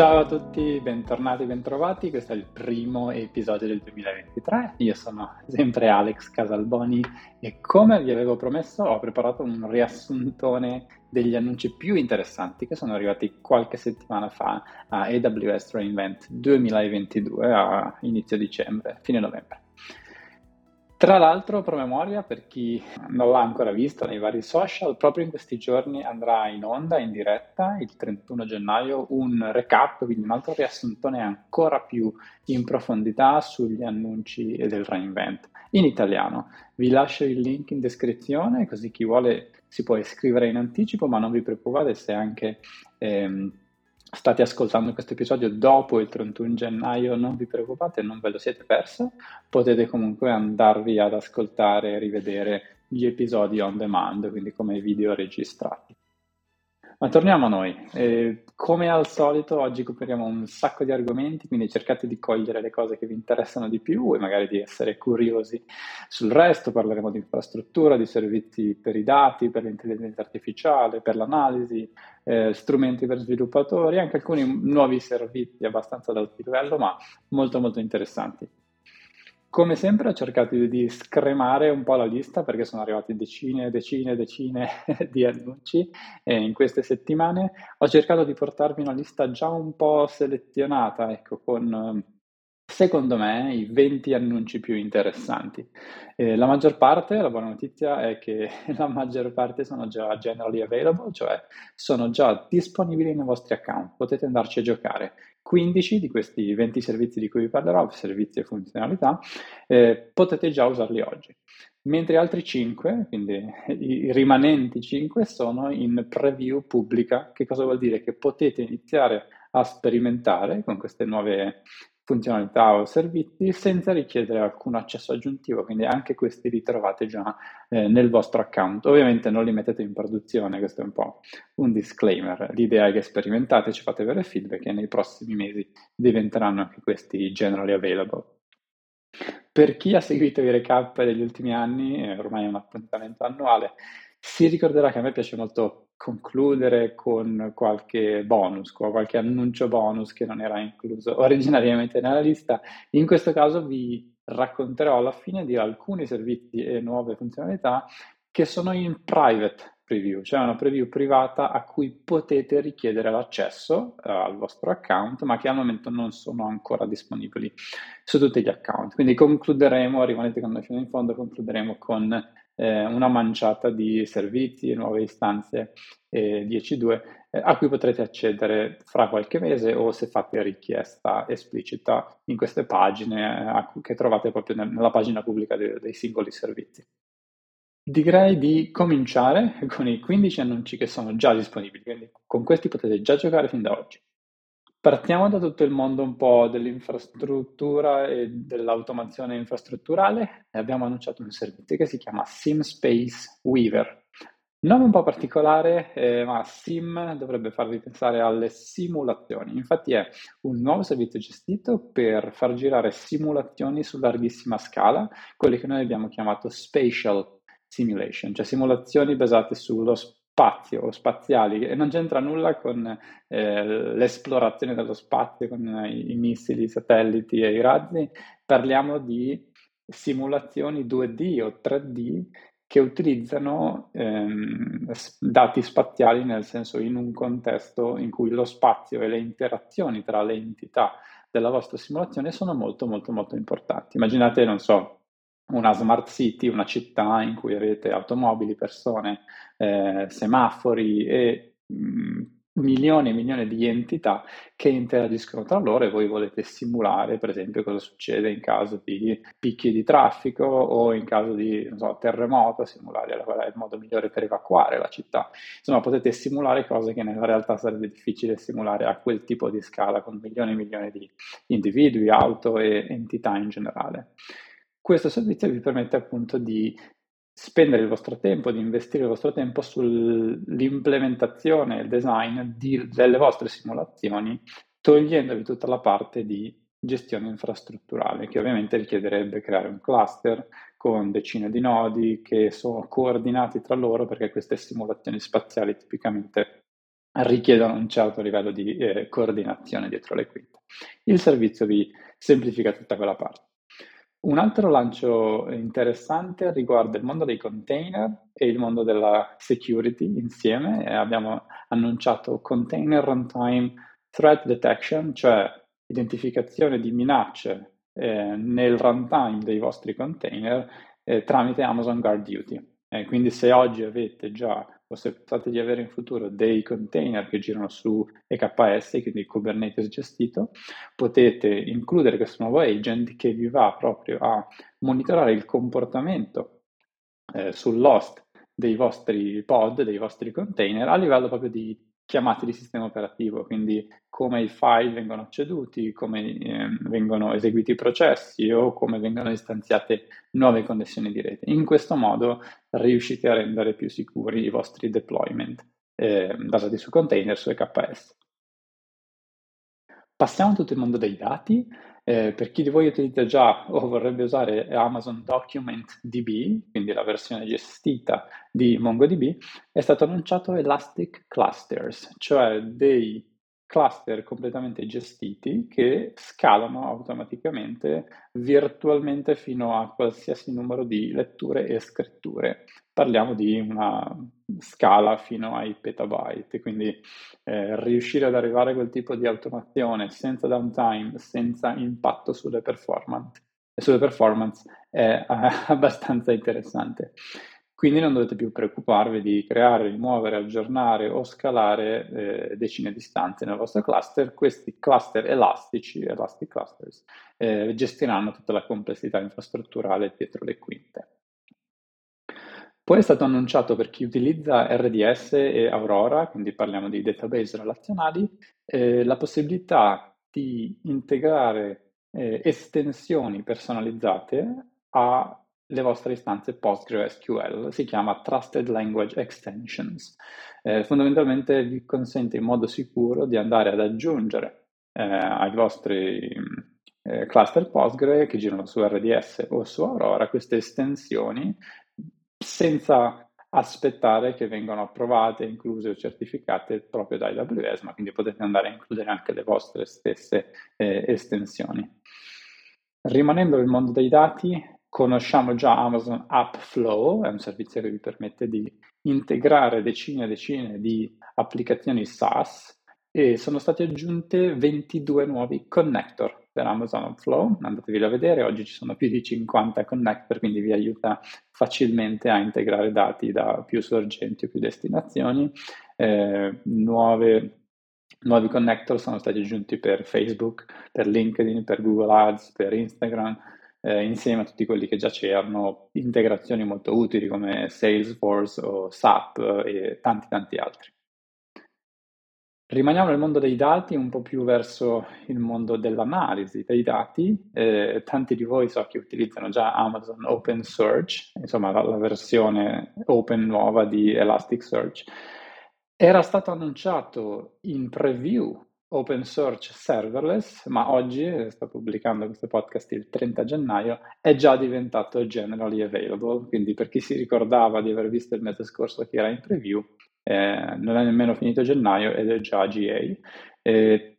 Ciao a tutti, bentornati, bentrovati. Questo è il primo episodio del 2023. Io sono sempre Alex Casalboni e come vi avevo promesso ho preparato un riassuntone degli annunci più interessanti che sono arrivati qualche settimana fa a AWS Reinvent 2022 a inizio dicembre, fine novembre. Tra l'altro, promemoria, per chi non l'ha ancora visto nei vari social, proprio in questi giorni andrà in onda, in diretta, il 31 gennaio, un recap, quindi un altro riassuntone ancora più in profondità sugli annunci del reinvent in italiano. Vi lascio il link in descrizione, così chi vuole si può iscrivere in anticipo, ma non vi preoccupate se anche... Ehm, state ascoltando questo episodio dopo il 31 gennaio, non vi preoccupate, non ve lo siete perso, potete comunque andarvi ad ascoltare e rivedere gli episodi on demand, quindi come video registrati. Ma torniamo a noi. Eh, come al solito, oggi copriamo un sacco di argomenti, quindi cercate di cogliere le cose che vi interessano di più e magari di essere curiosi sul resto. Parleremo di infrastruttura, di servizi per i dati, per l'intelligenza artificiale, per l'analisi, eh, strumenti per sviluppatori, anche alcuni nuovi servizi abbastanza ad alto livello, ma molto molto interessanti. Come sempre ho cercato di scremare un po' la lista perché sono arrivati decine e decine e decine di annunci e in queste settimane ho cercato di portarvi una lista già un po' selezionata, ecco, con secondo me i 20 annunci più interessanti. Eh, la maggior parte, la buona notizia è che la maggior parte sono già generally available, cioè sono già disponibili nei vostri account, potete andarci a giocare. 15 di questi 20 servizi di cui vi parlerò, servizi e funzionalità, eh, potete già usarli oggi. Mentre altri 5, quindi i rimanenti 5, sono in preview pubblica. Che cosa vuol dire? Che potete iniziare a sperimentare con queste nuove funzionalità o servizi senza richiedere alcun accesso aggiuntivo, quindi anche questi li trovate già eh, nel vostro account. Ovviamente non li mettete in produzione, questo è un po' un disclaimer. L'idea è che sperimentate, ci fate avere feedback e nei prossimi mesi diventeranno anche questi generally available. Per chi ha seguito i recap degli ultimi anni, ormai è un appuntamento annuale, si ricorderà che a me piace molto concludere con qualche bonus, con qualche annuncio bonus che non era incluso originariamente nella lista. In questo caso vi racconterò alla fine di alcuni servizi e nuove funzionalità che sono in private preview, cioè una preview privata a cui potete richiedere l'accesso uh, al vostro account, ma che al momento non sono ancora disponibili su tutti gli account. Quindi concluderemo, rimanete con noi fino in fondo, concluderemo con eh, una manciata di servizi nuove istanze eh, 10.2 eh, a cui potrete accedere fra qualche mese o se fate richiesta esplicita in queste pagine eh, che trovate proprio nella pagina pubblica dei, dei singoli servizi. Direi di cominciare con i 15 annunci che sono già disponibili, quindi con questi potete già giocare fin da oggi. Partiamo da tutto il mondo un po' dell'infrastruttura e dell'automazione infrastrutturale e abbiamo annunciato un servizio che si chiama SimSpace Weaver. Nome un po' particolare, eh, ma Sim dovrebbe farvi pensare alle simulazioni. Infatti è un nuovo servizio gestito per far girare simulazioni su larghissima scala, quelle che noi abbiamo chiamato spatial simulation, cioè simulazioni basate sullo spazio spazio o spaziali e non c'entra nulla con eh, l'esplorazione dello spazio, con i, i missili, i satelliti e i razzi, parliamo di simulazioni 2D o 3D che utilizzano ehm, dati spaziali nel senso in un contesto in cui lo spazio e le interazioni tra le entità della vostra simulazione sono molto molto molto importanti. Immaginate, non so, una smart city, una città in cui avete automobili, persone, eh, semafori e mh, mm, milioni e milioni di entità che interagiscono tra loro e voi volete simulare, per esempio, cosa succede in caso di picchi di traffico o in caso di so, terremoto, simulare qual è il modo migliore per evacuare la città. Insomma, potete simulare cose che nella realtà sarebbe difficile simulare a quel tipo di scala con milioni e milioni di individui, auto e entità in generale. Questo servizio vi permette appunto di spendere il vostro tempo, di investire il vostro tempo sull'implementazione e il design di, delle vostre simulazioni, togliendovi tutta la parte di gestione infrastrutturale, che ovviamente richiederebbe creare un cluster con decine di nodi che sono coordinati tra loro perché queste simulazioni spaziali tipicamente richiedono un certo livello di eh, coordinazione dietro le quinte. Il servizio vi semplifica tutta quella parte. Un altro lancio interessante riguarda il mondo dei container e il mondo della security insieme. abbiamo annunciato Container Runtime Threat Detection, cioè identificazione di minacce eh, nel runtime dei vostri container eh, tramite Amazon Guard Duty. Quindi se oggi avete già o se pensate di avere in futuro dei container che girano su EKS, quindi Kubernetes gestito, potete includere questo nuovo agent che vi va proprio a monitorare il comportamento eh, sull'host dei vostri pod, dei vostri container, a livello proprio di chiamate di sistema operativo, quindi come i file vengono acceduti, come eh, vengono eseguiti i processi o come vengono istanziate nuove connessioni di rete. In questo modo riuscite a rendere più sicuri i vostri deployment eh, basati su container, su EKS. Passiamo a tutto il mondo dei dati. Eh, per chi di voi utilizza già o vorrebbe usare Amazon Document DB, quindi la versione gestita di MongoDB, è stato annunciato Elastic Clusters, cioè dei cluster completamente gestiti che scalano automaticamente virtualmente fino a qualsiasi numero di letture e scritture. Parliamo di una scala fino ai petabyte, quindi eh, riuscire ad arrivare a quel tipo di automazione senza downtime, senza impatto sulle performance, sulle performance è abbastanza interessante. Quindi non dovete più preoccuparvi di creare, rimuovere, aggiornare o scalare eh, decine di istanze nel vostro cluster. Questi cluster elastici, elastic clusters, eh, gestiranno tutta la complessità infrastrutturale dietro le quinte. Poi è stato annunciato per chi utilizza RDS e Aurora, quindi parliamo di database relazionali, eh, la possibilità di integrare eh, estensioni personalizzate a le vostre istanze PostgreSQL, si chiama Trusted Language Extensions. Eh, fondamentalmente vi consente in modo sicuro di andare ad aggiungere eh, ai vostri eh, cluster Postgre che girano su RDS o su Aurora queste estensioni senza aspettare che vengano approvate, incluse o certificate proprio da AWS, ma quindi potete andare a includere anche le vostre stesse eh, estensioni. Rimanendo nel mondo dei dati, Conosciamo già Amazon App Flow, è un servizio che vi permette di integrare decine e decine di applicazioni SaaS e sono state aggiunte 22 nuovi connector per Amazon Flow, andatevi a vedere, oggi ci sono più di 50 connector, quindi vi aiuta facilmente a integrare dati da più sorgenti o più destinazioni. Eh, nuove Nuovi connector sono stati aggiunti per Facebook, per LinkedIn, per Google Ads, per Instagram, eh, insieme a tutti quelli che già c'erano, integrazioni molto utili come Salesforce o SAP e tanti tanti altri. Rimaniamo nel mondo dei dati, un po' più verso il mondo dell'analisi dei dati. Eh, tanti di voi so che utilizzano già Amazon Open Search, insomma la, la versione open nuova di Elasticsearch. Era stato annunciato in preview open source serverless, ma oggi, sto pubblicando questo podcast il 30 gennaio, è già diventato generally available, quindi per chi si ricordava di aver visto il mese scorso che era in preview, eh, non è nemmeno finito gennaio ed è già GA. Eh,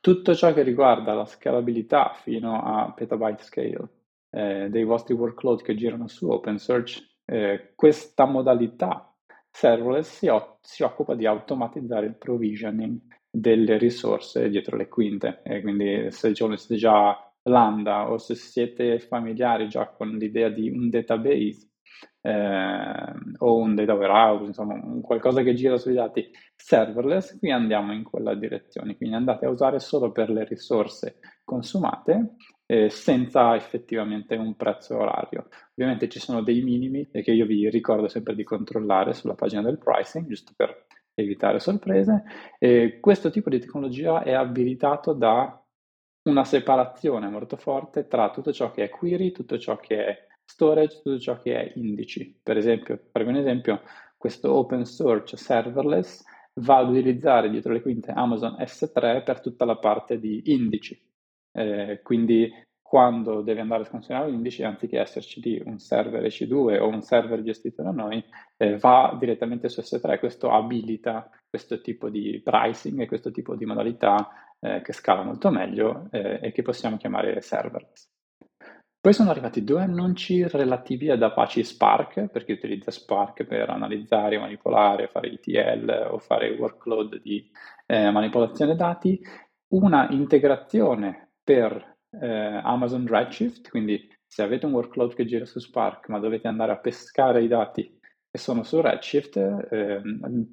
tutto ciò che riguarda la scalabilità fino a petabyte scale eh, dei vostri workload che girano su OpenSearch, eh, questa modalità serverless si, o- si occupa di automatizzare il provisioning delle risorse dietro le quinte. E quindi se siete già Lambda o se siete familiari già con l'idea di un database eh, o un data warehouse, insomma qualcosa che gira sui dati serverless, qui andiamo in quella direzione. Quindi andate a usare solo per le risorse consumate eh, senza effettivamente un prezzo orario. Ovviamente ci sono dei minimi che io vi ricordo sempre di controllare sulla pagina del pricing, giusto per evitare sorprese. E questo tipo di tecnologia è abilitato da una separazione molto forte tra tutto ciò che è query, tutto ciò che è storage, tutto ciò che è indici. Per esempio, per un esempio, questo open source serverless va ad utilizzare dietro le quinte Amazon S3 per tutta la parte di indici. Eh, quindi quando deve andare a scansionare l'indice, anziché esserci lì un server EC2 o un server gestito da noi, eh, va direttamente su S3. Questo abilita questo tipo di pricing e questo tipo di modalità eh, che scala molto meglio eh, e che possiamo chiamare serverless. Poi sono arrivati due annunci relativi ad Apache Spark, per chi utilizza Spark per analizzare, manipolare, fare ETL o fare workload di eh, manipolazione dati, una integrazione per eh, Amazon Redshift, quindi se avete un workload che gira su Spark ma dovete andare a pescare i dati che sono su Redshift, eh,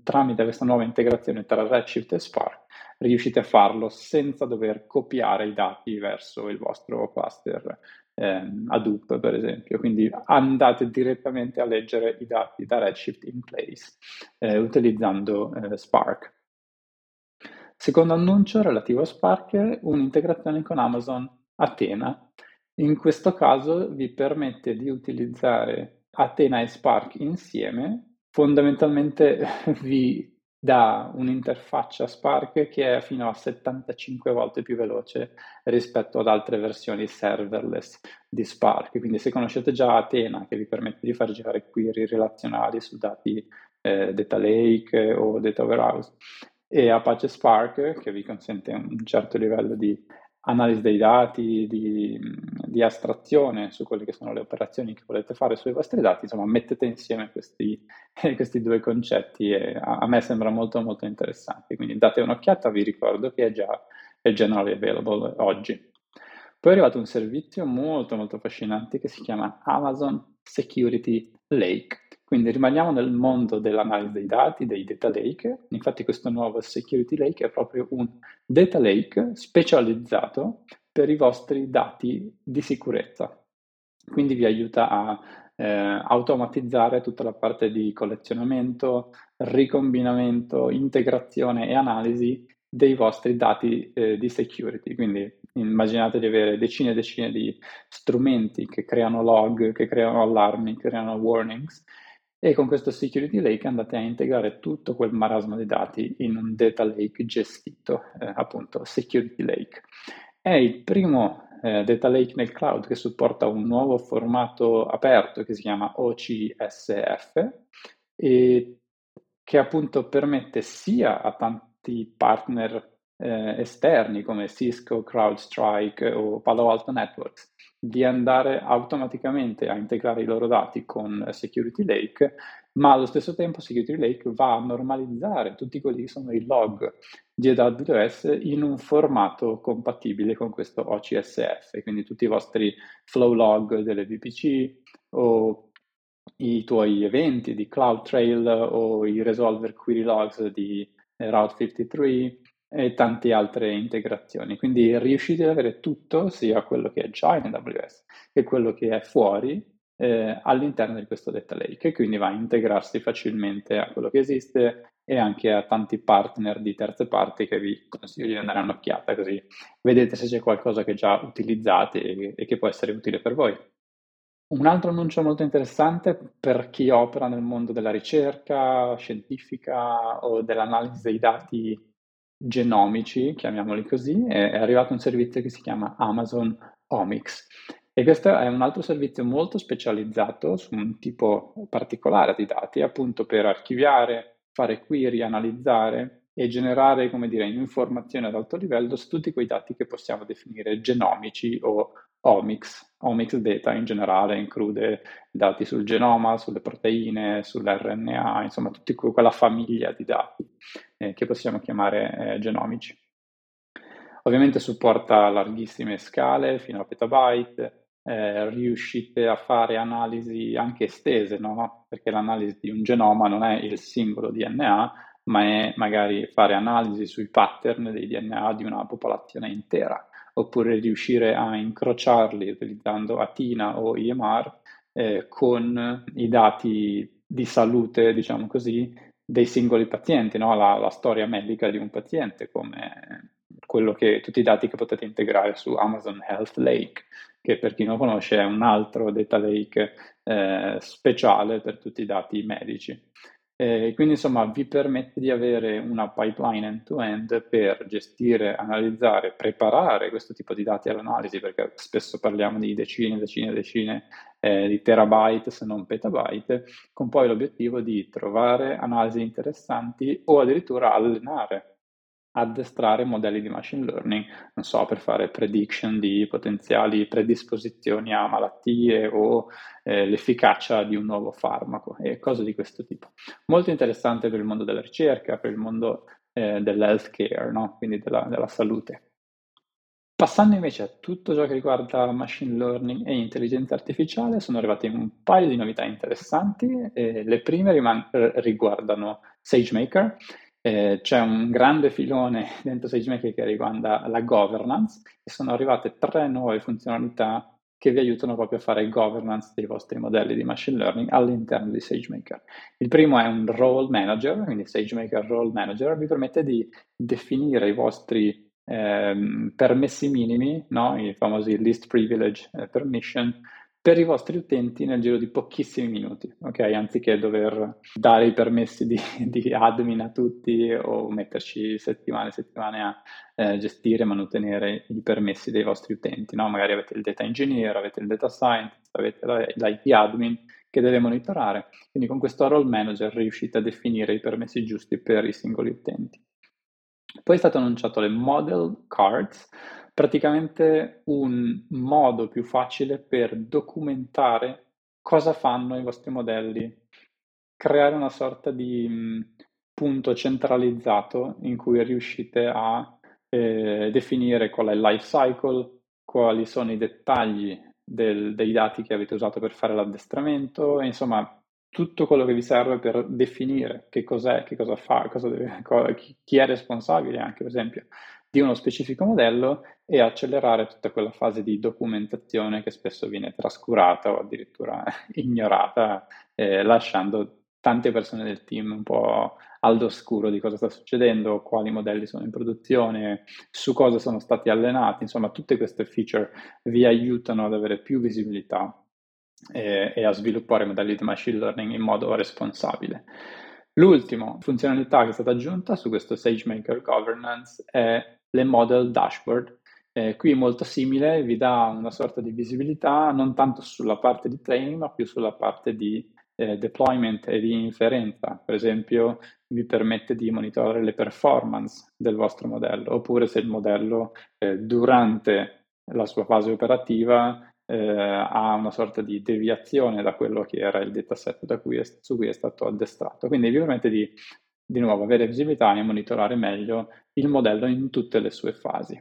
tramite questa nuova integrazione tra Redshift e Spark riuscite a farlo senza dover copiare i dati verso il vostro cluster eh, Hadoop, per esempio. Quindi andate direttamente a leggere i dati da Redshift in place eh, utilizzando eh, Spark. Secondo annuncio relativo a Spark, un'integrazione con Amazon Athena. In questo caso vi permette di utilizzare Athena e Spark insieme. Fondamentalmente vi dà un'interfaccia Spark che è fino a 75 volte più veloce rispetto ad altre versioni serverless di Spark. Quindi se conoscete già Athena che vi permette di far girare query relazionali su dati eh, Data Lake o Data Warehouse e Apache Spark che vi consente un certo livello di analisi dei dati, di, di, astrazione su quelle che sono le operazioni che volete fare sui vostri dati, insomma mettete insieme questi, questi due concetti e a, a, me sembra molto molto interessante, quindi date un'occhiata, vi ricordo che è già è generally available oggi. Poi è arrivato un servizio molto molto affascinante che si chiama Amazon Security Lake. Quindi rimaniamo nel mondo dell'analisi dei dati, dei data lake. Infatti questo nuovo Security Lake è proprio un data lake specializzato per i vostri dati di sicurezza. Quindi vi aiuta a eh, automatizzare tutta la parte di collezionamento, ricombinamento, integrazione e analisi dei vostri dati eh, di security. Quindi immaginate di avere decine e decine di strumenti che creano log, che creano allarmi, che creano warnings e con questo Security Lake andate a integrare tutto quel marasma di dati in un data lake gestito, eh, appunto Security Lake. È il primo eh, data lake nel cloud che supporta un nuovo formato aperto che si chiama OCSF e che appunto permette sia a tanti partner eh, esterni come Cisco, CrowdStrike o Palo Alto Networks di andare automaticamente a integrare i loro dati con Security Lake, ma allo stesso tempo Security Lake va a normalizzare tutti quelli che sono i log di AWS in un formato compatibile con questo OCSF, quindi tutti i vostri flow log delle VPC o i tuoi eventi di CloudTrail o i resolver query logs di Route 53 e tante altre integrazioni. Quindi riuscite ad avere tutto, sia quello che è già in AWS che quello che è fuori, eh, all'interno di questo data lake, e quindi va a integrarsi facilmente a quello che esiste e anche a tanti partner di terze parti che vi consiglio di andare un'occhiata, così vedete se c'è qualcosa che già utilizzate e che può essere utile per voi. Un altro annuncio molto interessante per chi opera nel mondo della ricerca scientifica o dell'analisi dei dati genomici, chiamiamoli così, è, arrivato un servizio che si chiama Amazon Omics. E questo è un altro servizio molto specializzato su un tipo particolare di dati, appunto per archiviare, fare query, analizzare e generare, come dire, informazioni ad alto livello su tutti quei dati che possiamo definire genomici o omics. Omics data in generale include dati sul genoma, sulle proteine, sull'RNA, insomma tutta quella famiglia di dati eh, che possiamo chiamare eh, genomici. Ovviamente supporta larghissime scale, fino a petabyte, eh, riuscite a fare analisi anche estese, no? perché l'analisi di un genoma non è il singolo DNA, ma è magari fare analisi sui pattern dei DNA di una popolazione intera oppure riuscire a incrociarli utilizzando Atina o EMR eh, con i dati di salute, diciamo così, dei singoli pazienti, no? la, la, storia medica di un paziente, come che, tutti i dati che potete integrare su Amazon Health Lake, che per chi non conosce è un altro data lake eh, speciale per tutti i dati medici. Eh, quindi insomma vi permette di avere una pipeline end-to-end per gestire, analizzare, preparare questo tipo di dati all'analisi, perché spesso parliamo di decine, decine, decine eh, di terabyte se non petabyte, con poi l'obiettivo di trovare analisi interessanti o addirittura allenare addestrare modelli di machine learning, non so, per fare prediction di potenziali predisposizioni a malattie o eh, l'efficacia di un nuovo farmaco e cose di questo tipo. Molto interessante per il mondo della ricerca, per il mondo eh, dell'healthcare, no? quindi della, della salute. Passando invece a tutto ciò che riguarda machine learning e intelligenza artificiale, sono arrivate un paio di novità interessanti. Eh, le prime riman- riguardano SageMaker, eh, c'è un grande filone dentro SageMaker che riguarda la governance e sono arrivate tre nuove funzionalità che vi aiutano proprio a fare governance dei vostri modelli di machine learning all'interno di SageMaker. Il primo è un role manager, quindi SageMaker Role Manager vi permette di definire i vostri ehm, permessi minimi, no? i famosi list privilege eh, permission, per i vostri utenti nel giro di pochissimi minuti, ok? Anziché dover dare i permessi di, di admin a tutti o metterci settimane e settimane a eh, gestire e mantenere i permessi dei vostri utenti, no? Magari avete il data engineer, avete il data scientist, avete l'IT admin che deve monitorare, quindi con questo role manager riuscite a definire i permessi giusti per i singoli utenti. Poi è stato annunciato le model cards, praticamente un modo più facile per documentare cosa fanno i vostri modelli, creare una sorta di mh, punto centralizzato in cui riuscite a eh, definire qual è il life cycle, quali sono i dettagli del, dei dati che avete usato per fare l'addestramento, e insomma tutto quello che vi serve per definire che cos'è, che cosa fa, cosa deve, chi è responsabile anche per esempio di uno specifico modello e accelerare tutta quella fase di documentazione che spesso viene trascurata o addirittura ignorata, eh, lasciando tante persone del team un po' all'oscuro di cosa sta succedendo, quali modelli sono in produzione, su cosa sono stati allenati, insomma tutte queste feature vi aiutano ad avere più visibilità e, e a sviluppare modelli di machine learning in modo responsabile. L'ultima funzionalità che è stata aggiunta su questo SageMaker Governance è le model dashboard. Eh, qui molto simile, vi dà una sorta di visibilità non tanto sulla parte di training, ma più sulla parte di eh, deployment e di inferenza. Per esempio, vi permette di monitorare le performance del vostro modello, oppure se il modello eh, durante la sua fase operativa eh, ha una sorta di deviazione da quello che era il dataset cui è, su cui è stato addestrato. Quindi vi permette di di nuovo avere visibilità e monitorare meglio il modello in tutte le sue fasi.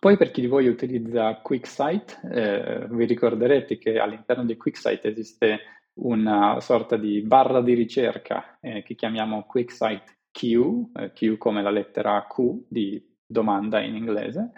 Poi per chi di voi utilizza QuickSight, eh, vi ricorderete che all'interno di QuickSight esiste una sorta di barra di ricerca eh, che chiamiamo QuickSight Q, eh, Q come la lettera Q di domanda in inglese.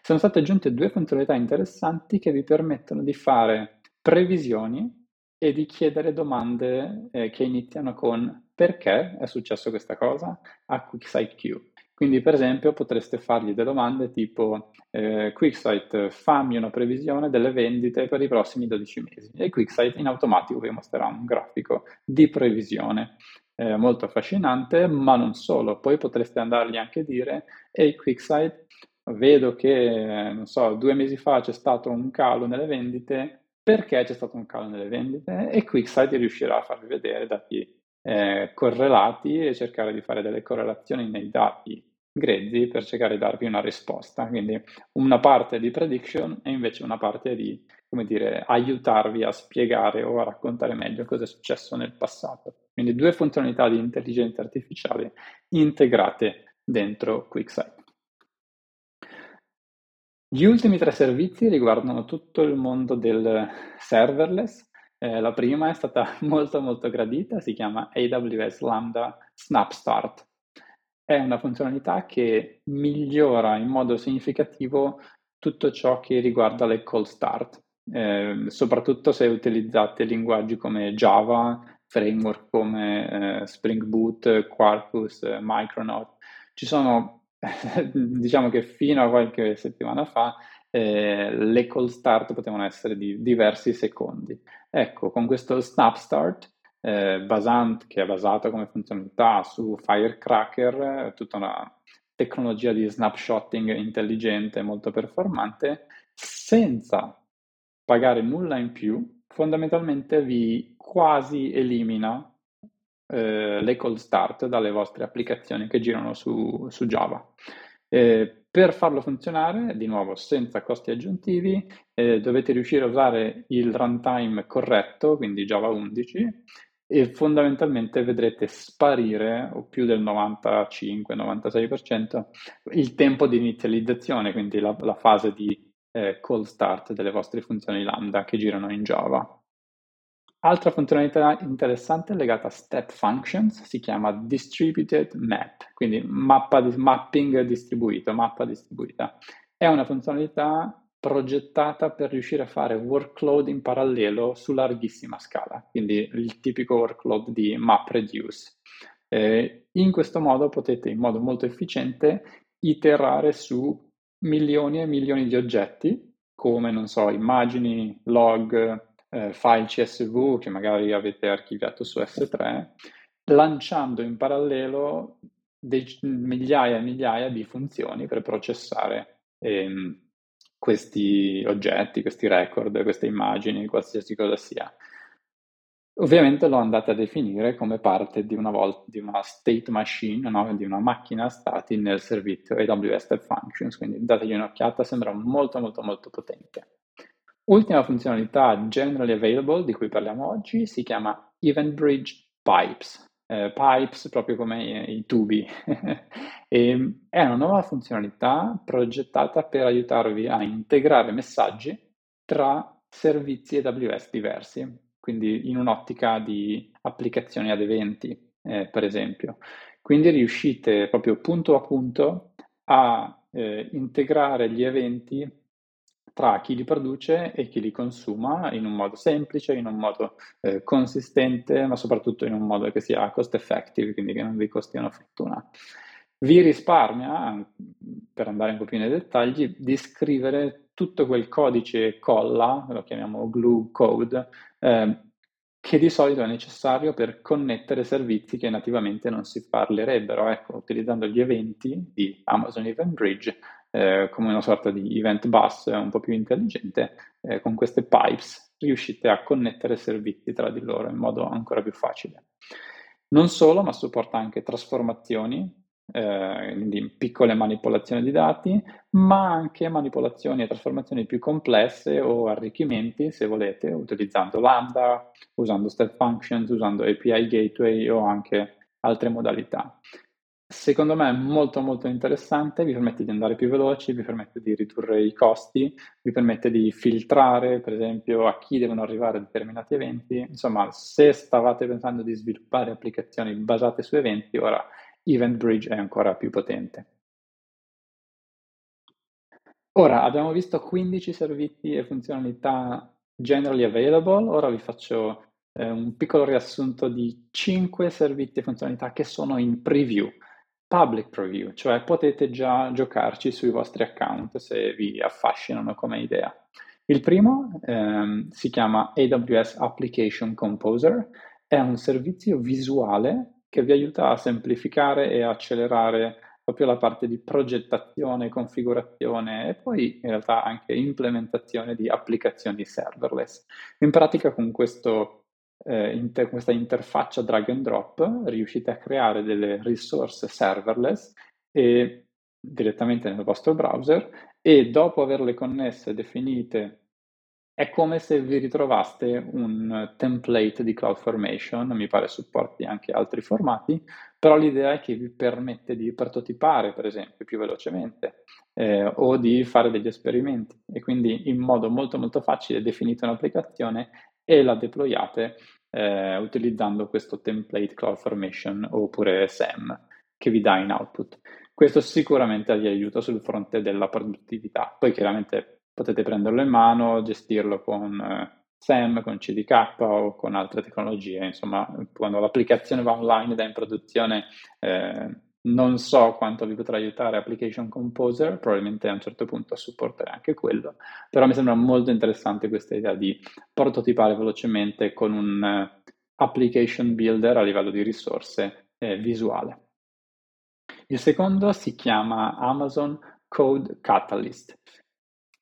Sono state aggiunte due funzionalità interessanti che vi permettono di fare previsioni e di chiedere domande eh, che iniziano con perché è successo questa cosa a QuickSight. Quindi, per esempio, potreste fargli delle domande tipo eh, QuickSight, fammi una previsione delle vendite per i prossimi 12 mesi e QuickSight in automatico vi mostrerà un grafico di previsione. Eh, molto affascinante, ma non solo. Poi potreste andargli anche a dire, ehi QuickSight, vedo che, non so, due mesi fa c'è stato un calo nelle vendite, perché c'è stato un calo nelle vendite e QuickSight riuscirà a farvi vedere dati eh, correlati e cercare di fare delle correlazioni nei dati grezzi per cercare di darvi una risposta. Quindi una parte di prediction e invece una parte di, come dire, aiutarvi a spiegare o a raccontare meglio cosa è successo nel passato. Quindi due funzionalità di intelligenza artificiale integrate dentro QuickSight. Gli ultimi tre servizi riguardano tutto il mondo del serverless. Eh, la prima è stata molto molto gradita, si chiama AWS Lambda Snapstart. È una funzionalità che migliora in modo significativo tutto ciò che riguarda le call start, eh, soprattutto se utilizzate linguaggi come Java, framework come eh, Spring Boot, Quarkus, Micronaut. Ci sono diciamo che fino a qualche settimana fa eh, le call start potevano essere di diversi secondi. Ecco, con questo snap start eh, Basant, che è basato come funzionalità su Firecracker, tutta una tecnologia di snapshotting intelligente molto performante, senza pagare nulla in più, fondamentalmente vi quasi elimina eh, le cold start dalle vostre applicazioni che girano su, su Java. Eh, per farlo funzionare, di nuovo senza costi aggiuntivi, eh, dovete riuscire a usare il runtime corretto, quindi Java 11, e fondamentalmente vedrete sparire o più del 95-96% il tempo di inizializzazione, quindi la, la fase di eh, call start delle vostre funzioni lambda che girano in Java. Altra funzionalità interessante legata a step functions si chiama distributed map, quindi mappa di, mapping distribuito, mappa distribuita. È una funzionalità progettata per riuscire a fare workload in parallelo su larghissima scala, quindi il tipico workload di MapReduce. Eh, in questo modo potete in modo molto efficiente iterare su milioni e milioni di oggetti, come, non so, immagini, log, eh, file CSV che magari avete archiviato su S3, lanciando in parallelo dec- migliaia e migliaia di funzioni per processare ehm, questi oggetti, questi record, queste immagini, qualsiasi cosa sia. Ovviamente lo andate a definire come parte di una, volta, di una state machine, no? di una macchina stati nel servizio AWS Step Functions, quindi dategli un'occhiata, sembra molto molto molto potente. Ultima funzionalità generally available di cui parliamo oggi si chiama Event Bridge Pipes. Eh, pipes proprio come i, i tubi. e, è una nuova funzionalità progettata per aiutarvi a integrare messaggi tra servizi AWS diversi quindi in un'ottica di applicazioni ad eventi, eh, per esempio. Quindi riuscite proprio punto a punto a eh, integrare gli eventi tra chi li produce e chi li consuma in un modo semplice, in un modo eh, consistente, ma soprattutto in un modo che sia cost effective, quindi che non vi costi una fortuna. Vi risparmia, per andare un po' più nei dettagli, di scrivere tutto quel codice colla, lo chiamiamo glue code, eh, che di solito è necessario per connettere servizi che nativamente non si parlerebbero. Ecco, utilizzando gli eventi di Amazon Event Bridge eh, come una sorta di event bus un po' più intelligente, eh, con queste pipes riuscite a connettere servizi tra di loro in modo ancora più facile. Non solo, ma supporta anche trasformazioni eh, quindi piccole manipolazioni di dati, ma anche manipolazioni e trasformazioni più complesse o arricchimenti, se volete, utilizzando Lambda, usando step functions, usando API gateway o anche altre modalità. Secondo me è molto molto interessante, vi permette di andare più veloci, vi permette di ridurre i costi, vi permette di filtrare per esempio a chi devono arrivare determinati eventi. Insomma, se stavate pensando di sviluppare applicazioni basate su eventi, ora Event Bridge è ancora più potente. Ora abbiamo visto 15 servizi e funzionalità generally available, ora vi faccio eh, un piccolo riassunto di 5 servizi e funzionalità che sono in preview, public preview, cioè potete già giocarci sui vostri account se vi affascinano come idea. Il primo ehm, si chiama AWS Application Composer, è un servizio visuale che vi aiuta a semplificare e accelerare proprio la parte di progettazione, configurazione e poi in realtà anche implementazione di applicazioni serverless. In pratica con questo, eh, inter- questa interfaccia drag and drop riuscite a creare delle risorse serverless e, direttamente nel vostro browser e dopo averle connesse, definite è come se vi ritrovaste un template di CloudFormation, mi pare supporti anche altri formati, però l'idea è che vi permette di prototipare, per esempio, più velocemente eh, o di fare degli esperimenti. E quindi in modo molto molto facile definite un'applicazione e la deployate eh, utilizzando questo template CloudFormation oppure SEM che vi dà in output. Questo sicuramente vi aiuta sul fronte della produttività. Poi chiaramente potete prenderlo in mano, gestirlo con eh, SEM, con CDK o con altre tecnologie. Insomma, quando l'applicazione va online ed è in produzione, eh, non so quanto vi potrà aiutare Application Composer, probabilmente a un certo punto supporterà anche quello, però mi sembra molto interessante questa idea di prototipare velocemente con un application builder a livello di risorse eh, visuale. Il secondo si chiama Amazon Code Catalyst.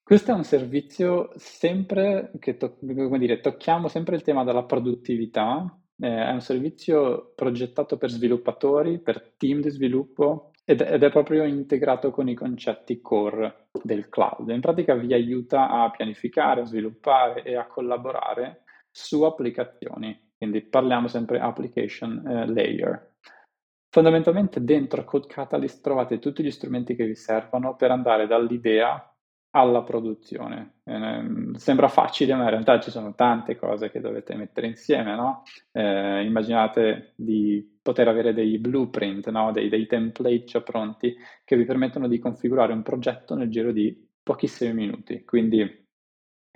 Questo è un servizio sempre che to- dire, tocchiamo sempre il tema della produttività. Eh, è un servizio progettato per sviluppatori, per team di sviluppo ed, ed è proprio integrato con i concetti core del cloud. In pratica vi aiuta a pianificare, a sviluppare e a collaborare su applicazioni. Quindi parliamo sempre application eh, layer. Fondamentalmente dentro Code Catalyst trovate tutti gli strumenti che vi servono per andare dall'idea alla produzione. Eh, sembra facile, ma in realtà ci sono tante cose che dovete mettere insieme, no? eh, immaginate di poter avere dei blueprint, no? dei, dei, template già pronti che vi permettono di configurare un progetto nel giro di pochissimi minuti. Quindi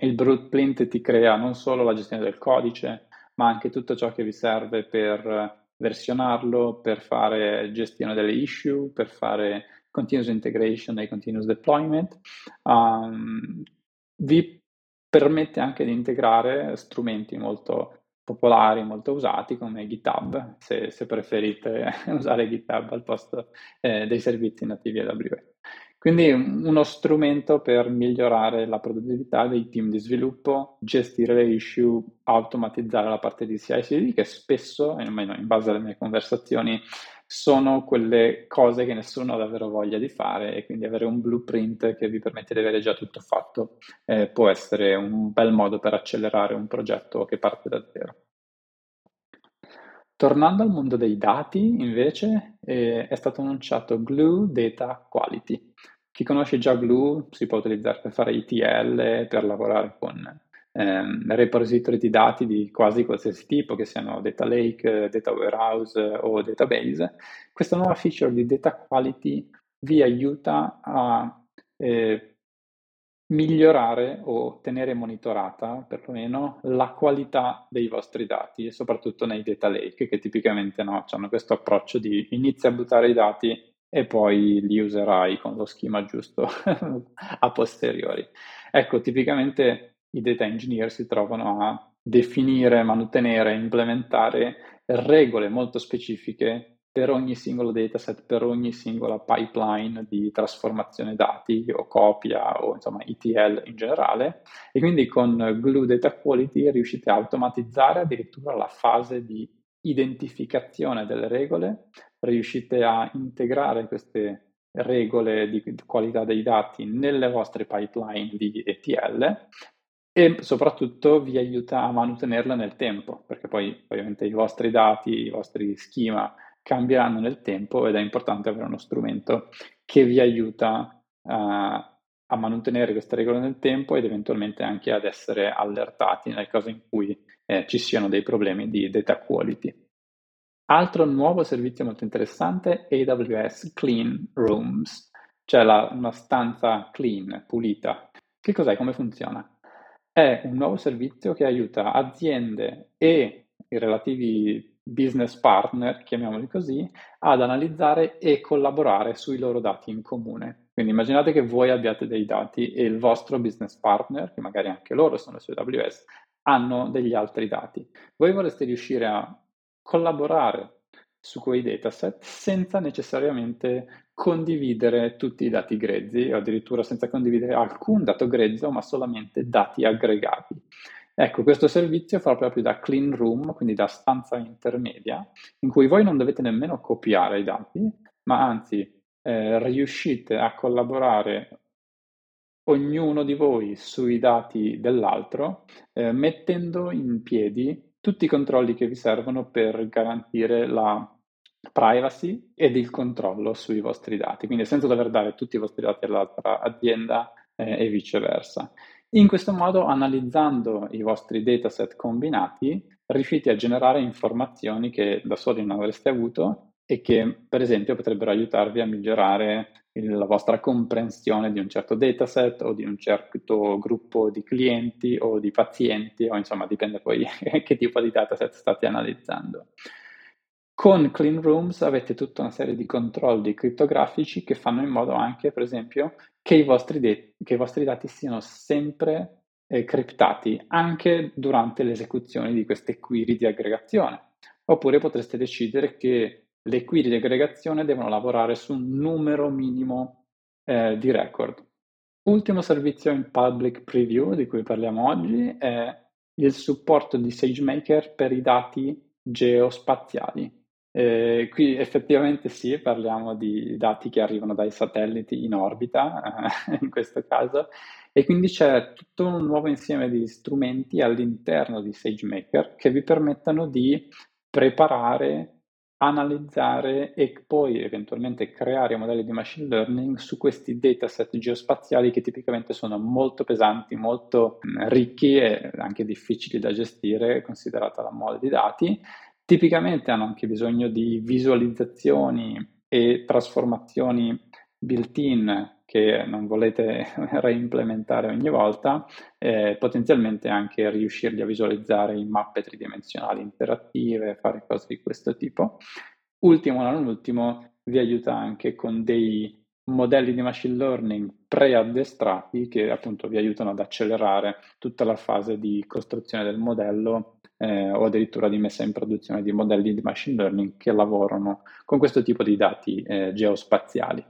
il blueprint ti crea non solo la gestione del codice, ma anche tutto ciò che vi serve per versionarlo, per fare gestione delle issue, per fare continuous integration e continuous deployment, um, vi permette anche di integrare strumenti molto popolari, molto usati come GitHub, se, se preferite usare GitHub al posto eh, dei servizi nativi AWS. Quindi uno strumento per migliorare la produttività dei team di sviluppo, gestire le issue, automatizzare la parte di CI/CD che spesso, almeno in base alle mie conversazioni, sono quelle cose che nessuno ha davvero voglia di fare e quindi avere un blueprint che vi permette di avere già tutto fatto eh, può essere un bel modo per accelerare un progetto che parte da zero. Tornando al mondo dei dati, invece, eh, è stato annunciato Glue Data Quality. Chi conosce già Glue si può utilizzare per fare ETL, per lavorare con ehm, repository di dati di quasi qualsiasi tipo, che siano data lake, data warehouse o database. Questa nuova feature di data quality vi aiuta a eh, migliorare o tenere monitorata perlomeno la qualità dei vostri dati e soprattutto nei data lake che tipicamente no, hanno questo approccio di inizia a buttare i dati e poi li userai con lo schema giusto a posteriori. Ecco, tipicamente i data engineer si trovano a definire, mantenere, implementare regole molto specifiche per ogni singolo dataset, per ogni singola pipeline di trasformazione dati o copia o insomma ETL in generale. E quindi con Glue Data Quality riuscite a automatizzare addirittura la fase di identificazione delle regole, riuscite a integrare queste regole di qualità dei dati nelle vostre pipeline di ETL e soprattutto vi aiuta a mantenerla nel tempo, perché poi ovviamente i vostri dati, i vostri schema cambieranno nel tempo ed è importante avere uno strumento che vi aiuta uh, a mantenere queste regole nel tempo ed eventualmente anche ad essere allertati nel caso in cui eh, ci siano dei problemi di data quality. Altro nuovo servizio molto interessante è AWS Clean Rooms, cioè la, una stanza clean, pulita. Che cos'è? Come funziona? È un nuovo servizio che aiuta aziende e i relativi business partner, chiamiamoli così, ad analizzare e collaborare sui loro dati in comune. Quindi immaginate che voi abbiate dei dati e il vostro business partner, che magari anche loro sono su AWS, hanno degli altri dati. Voi vorreste riuscire a collaborare su quei dataset senza necessariamente condividere tutti i dati grezzi o addirittura senza condividere alcun dato grezzo, ma solamente dati aggregati. Ecco, questo servizio fa proprio da clean room, quindi da stanza intermedia, in cui voi non dovete nemmeno copiare i dati, ma anzi eh, riuscite a collaborare ognuno di voi sui dati dell'altro, eh, mettendo in piedi tutti i controlli che vi servono per garantire la privacy ed il controllo sui vostri dati, quindi senza dover dare tutti i vostri dati all'altra azienda eh, e viceversa. In questo modo, analizzando i vostri dataset combinati, riuscite a generare informazioni che da soli non avreste avuto e che, per esempio, potrebbero aiutarvi a migliorare la vostra comprensione di un certo dataset o di un certo gruppo di clienti o di pazienti, o insomma, dipende poi che tipo di dataset state analizzando. Con Clean Rooms avete tutta una serie di controlli crittografici che fanno in modo anche, per esempio, che i vostri, de- che i vostri dati siano sempre eh, criptati anche durante l'esecuzione di queste query di aggregazione. Oppure potreste decidere che le query di aggregazione devono lavorare su un numero minimo eh, di record. Ultimo servizio in public preview di cui parliamo oggi è il supporto di SageMaker per i dati geospaziali. Eh, qui effettivamente sì, parliamo di dati che arrivano dai satelliti in orbita, eh, in questo caso, e quindi c'è tutto un nuovo insieme di strumenti all'interno di SageMaker che vi permettono di preparare analizzare e poi eventualmente creare modelli di machine learning su questi dataset geospaziali che tipicamente sono molto pesanti, molto mm, ricchi e anche difficili da gestire considerata la mole di dati. Tipicamente hanno anche bisogno di visualizzazioni e trasformazioni built-in che non volete reimplementare ogni volta, eh, potenzialmente anche riuscirli a visualizzare in mappe tridimensionali interattive, fare cose di questo tipo. Ultimo, non ultimo, vi aiuta anche con dei modelli di machine learning preaddestrati che appunto vi aiutano ad accelerare tutta la fase di costruzione del modello eh, o addirittura di messa in produzione di modelli di machine learning che lavorano con questo tipo di dati eh, geospaziali.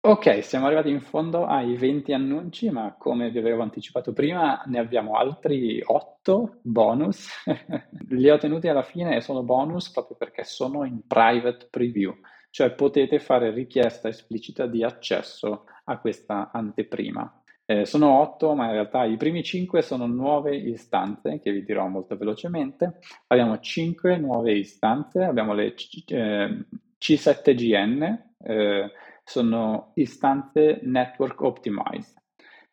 Ok, siamo arrivati in fondo ai 20 annunci, ma come vi avevo anticipato prima, ne abbiamo altri 8 bonus. Li ho tenuti alla fine e sono bonus proprio perché sono in private preview, cioè potete fare richiesta esplicita di accesso a questa anteprima. Eh, sono 8, ma in realtà i primi 5 sono nuove istanze che vi dirò molto velocemente. Abbiamo 5 nuove istanze, abbiamo le C- eh, C7GN. Eh, sono istanze network optimized.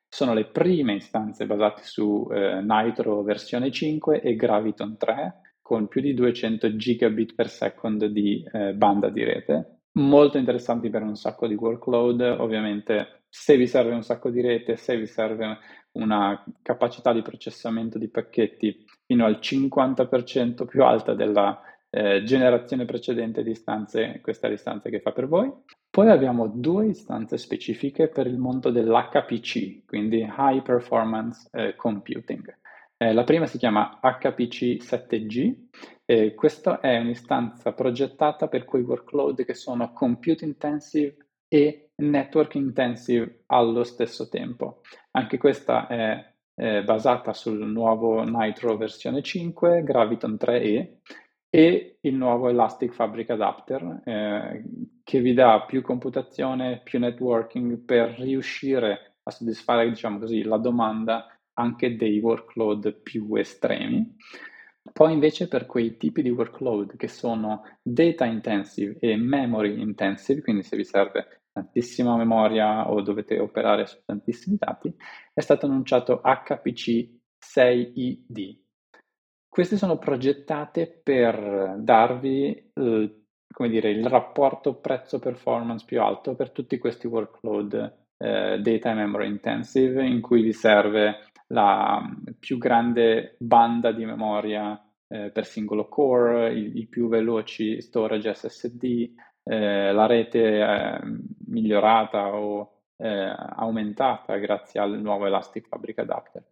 Sono le prime istanze basate su eh, Nitro versione 5 e Graviton 3 con più di 200 gigabit per second di eh, banda di rete. Molto interessanti per un sacco di workload, ovviamente se vi serve un sacco di rete, se vi serve una capacità di processamento di pacchetti fino al 50% più alta della eh, generazione precedente di istanze, questa è l'istanza che fa per voi. Poi abbiamo due istanze specifiche per il mondo dell'HPC, quindi High Performance eh, Computing. Eh, la prima si chiama HPC 7G e questa è un'istanza progettata per quei workload che sono compute intensive e network intensive allo stesso tempo. Anche questa è eh, basata sul nuovo Nitro versione 5, Graviton 3E e il nuovo Elastic Fabric Adapter eh, che vi dà più computazione, più networking per riuscire a soddisfare, diciamo così, la domanda anche dei workload più estremi. Poi invece per quei tipi di workload che sono data intensive e memory intensive, quindi se vi serve tantissima memoria o dovete operare su tantissimi dati, è stato annunciato HPC 6ID, queste sono progettate per darvi eh, come dire, il rapporto prezzo-performance più alto per tutti questi workload eh, data and memory intensive in cui vi serve la più grande banda di memoria eh, per singolo core, i, i, più veloci storage SSD, eh, la rete eh, migliorata o eh, aumentata grazie al nuovo Elastic Fabric Adapter.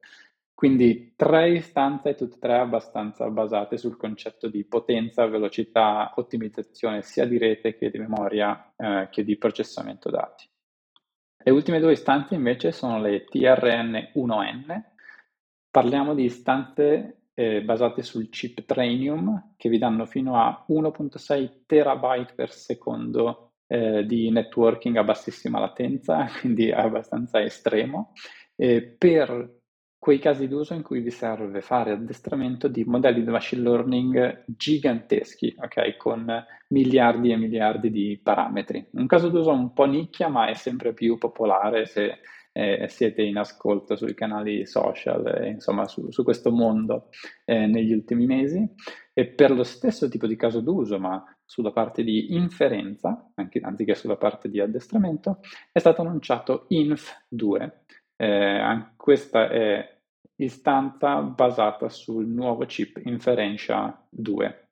Quindi tre istanze, tutte e tre abbastanza basate sul concetto di potenza, velocità, ottimizzazione sia di rete che di memoria eh, che di processamento dati. Le ultime due istanze invece sono le TRN1N. Parliamo di istanze eh, basate sul chip Trainium che vi danno fino a 1.6 terabyte per secondo eh, di networking a bassissima latenza, quindi abbastanza estremo, per quei casi d'uso in cui vi serve fare addestramento di modelli di machine learning giganteschi, ok, con miliardi e miliardi di parametri. Un caso d'uso un po' nicchia, ma è sempre più popolare se eh, siete in ascolto sui canali social, eh, insomma, su, su, questo mondo eh, negli ultimi mesi. E per lo stesso tipo di caso d'uso, ma sulla parte di inferenza, anche, anziché sulla parte di addestramento, è stato annunciato INF2. Eh, questa è istanza basata sul nuovo chip Inferentia 2.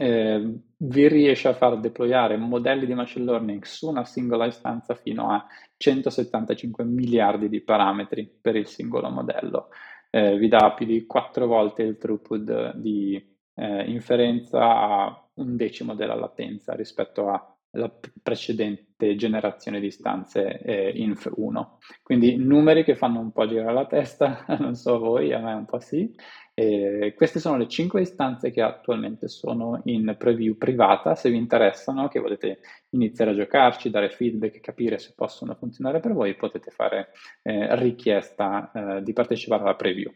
eh, vi riesce a far deployare modelli di machine learning su una singola istanza fino a 175 miliardi di parametri per il singolo modello. Eh, vi dà più di quattro volte il throughput di eh, inferenza a un decimo della latenza rispetto alla precedente generazione di istanze eh, Inf1. Quindi numeri che fanno un po' girare la testa, non so voi, a me un po' sì, e queste sono le 5 istanze che attualmente sono in preview privata, se vi interessano, che volete iniziare a giocarci, dare feedback, capire se possono funzionare per voi, potete fare eh, richiesta eh, di partecipare alla preview.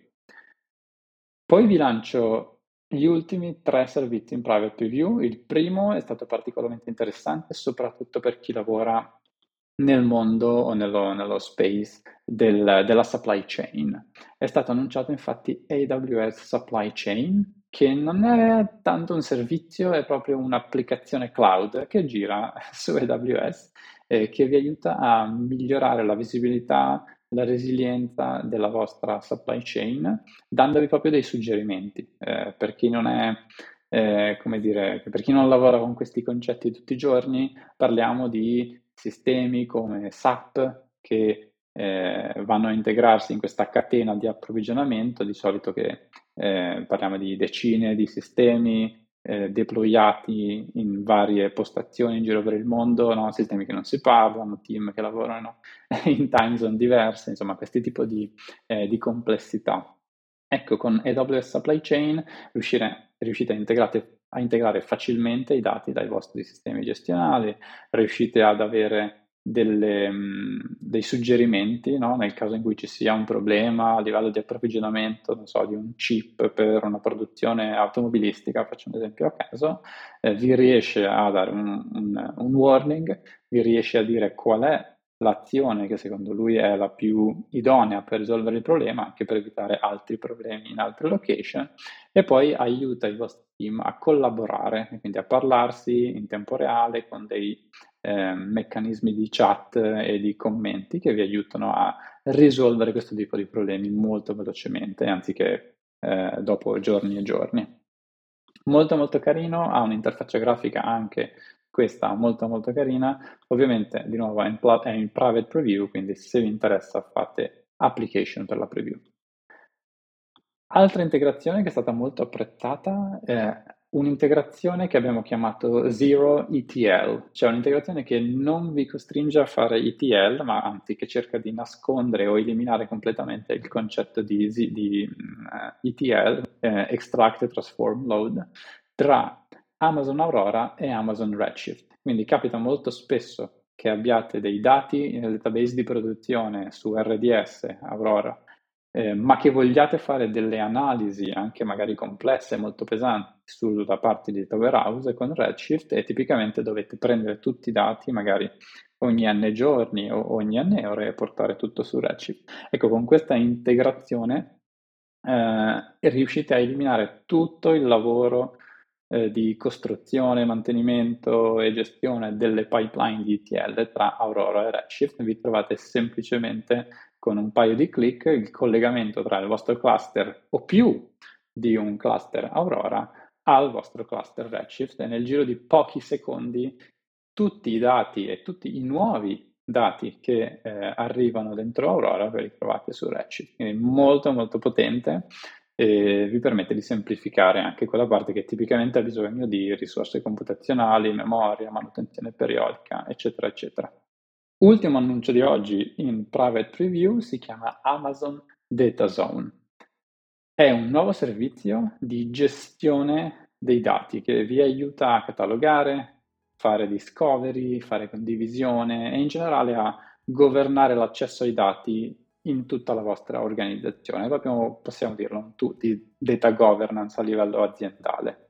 Poi vi lancio gli ultimi tre servizi in private preview. Il primo è stato particolarmente interessante, soprattutto per chi lavora nel mondo o nello, nello space del, della supply chain. È stato annunciato infatti AWS Supply Chain, che non è tanto un servizio, è proprio un'applicazione cloud che gira su AWS e che vi aiuta a migliorare la visibilità, la resilienza della vostra supply chain, dandovi proprio dei suggerimenti. Eh, per chi non è eh, come dire, per chi non lavora con questi concetti tutti i giorni, parliamo di sistemi come SAP che eh, vanno a integrarsi in questa catena di approvvigionamento, di solito che eh, parliamo di decine di sistemi eh, deployati in varie postazioni in giro per il mondo, no? sistemi che non si parlano, team che lavorano in time zone diverse, insomma questi tipi di, eh, di complessità. Ecco, con AWS Supply Chain riuscire, riuscite a integrare a integrare facilmente i dati dai vostri sistemi gestionali, riuscite ad avere delle, mm, dei suggerimenti no? nel caso in cui ci sia un problema a livello di approvvigionamento, so, di un chip per una produzione automobilistica, faccio un esempio a caso, eh, vi riesce a dare un, un, un warning, vi riesce a dire qual è l'azione che secondo lui è la più idonea per risolvere il problema, anche per evitare altri problemi in altre location, e poi aiuta i vostri team a collaborare, quindi a parlarsi in tempo reale con dei eh, meccanismi di chat e di commenti che vi aiutano a risolvere questo tipo di problemi molto velocemente, anziché eh, dopo giorni e giorni. Molto molto carino, ha un'interfaccia grafica anche questa molto molto carina, ovviamente di nuovo è in, è in private preview, quindi se vi interessa fate application per la preview. Altra integrazione che è stata molto apprezzata è un'integrazione che abbiamo chiamato Zero ETL, cioè un'integrazione che non vi costringe a fare ETL, ma anzi che cerca di nascondere o eliminare completamente il concetto di, di uh, ETL, eh, Extract, Transform, Load, tra Amazon Aurora e Amazon Redshift. Quindi capita molto spesso che abbiate dei dati nel database di produzione su RDS, Aurora, eh, ma che vogliate fare delle analisi anche magari complesse, molto pesanti sulla parte di data warehouse con Redshift e tipicamente dovete prendere tutti i dati magari ogni n giorni o ogni n ore e portare tutto su Redshift. Ecco, con questa integrazione eh, riuscite a eliminare tutto il lavoro eh, di costruzione, mantenimento e gestione delle pipeline di ETL tra Aurora e Redshift, vi trovate semplicemente con un paio di clic il collegamento tra il vostro cluster o più di un cluster Aurora al vostro cluster Redshift e nel giro di pochi secondi tutti i dati e tutti i nuovi dati che eh, arrivano dentro Aurora ve li trovate su Redshift, quindi molto molto potente e vi permette di semplificare anche quella parte che tipicamente ha bisogno di risorse computazionali, memoria, manutenzione periodica, eccetera, eccetera. Ultimo annuncio di oggi in private preview si chiama Amazon Data Zone. È un nuovo servizio di gestione dei dati che vi aiuta a catalogare, fare discovery, fare condivisione e in generale a governare l'accesso ai dati in tutta la vostra organizzazione, proprio possiamo dirlo, di data governance a livello aziendale.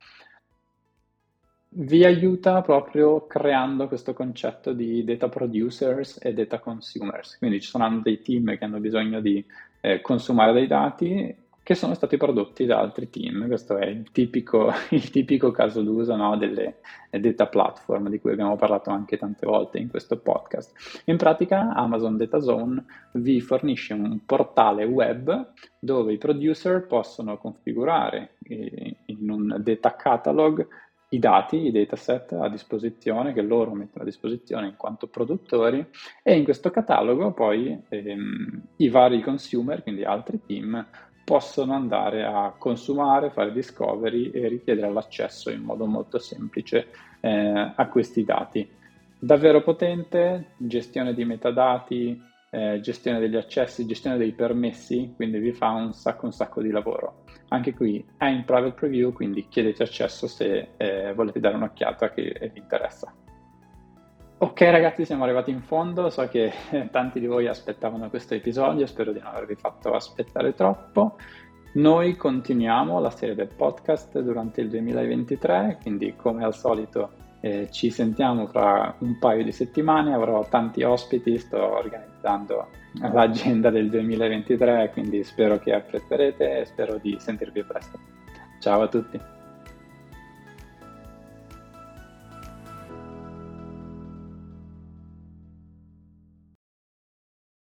Vi aiuta proprio creando questo concetto di data producers e data consumers, quindi ci saranno dei team che hanno bisogno di eh, consumare dei dati che sono stati prodotti da altri team. Questo è il tipico, il tipico caso d'uso no, delle data platform di cui abbiamo parlato anche tante volte in questo podcast. In pratica Amazon Data Zone vi fornisce un portale web dove i producer possono configurare in un data catalog i dati, i dataset a disposizione, che loro mettono a disposizione in quanto produttori e in questo catalogo poi ehm, i vari consumer, quindi altri team, possono andare a consumare, fare discovery e richiedere l'accesso in modo molto semplice eh, a questi dati. Davvero potente, gestione di metadati, eh, gestione degli accessi, gestione dei permessi, quindi vi fa un sacco un sacco di lavoro. Anche qui è in private preview, quindi chiedete accesso se eh, volete dare un'occhiata che vi interessa. Ok ragazzi, siamo arrivati in fondo, so che tanti di voi aspettavano questo episodio, spero di non avervi fatto aspettare troppo. Noi continuiamo la serie del podcast durante il 2023, quindi come al solito eh, ci sentiamo fra un paio di settimane, avrò tanti ospiti, sto organizzando l'agenda del 2023, quindi spero che apprezzerete e spero di sentirvi presto. Ciao a tutti!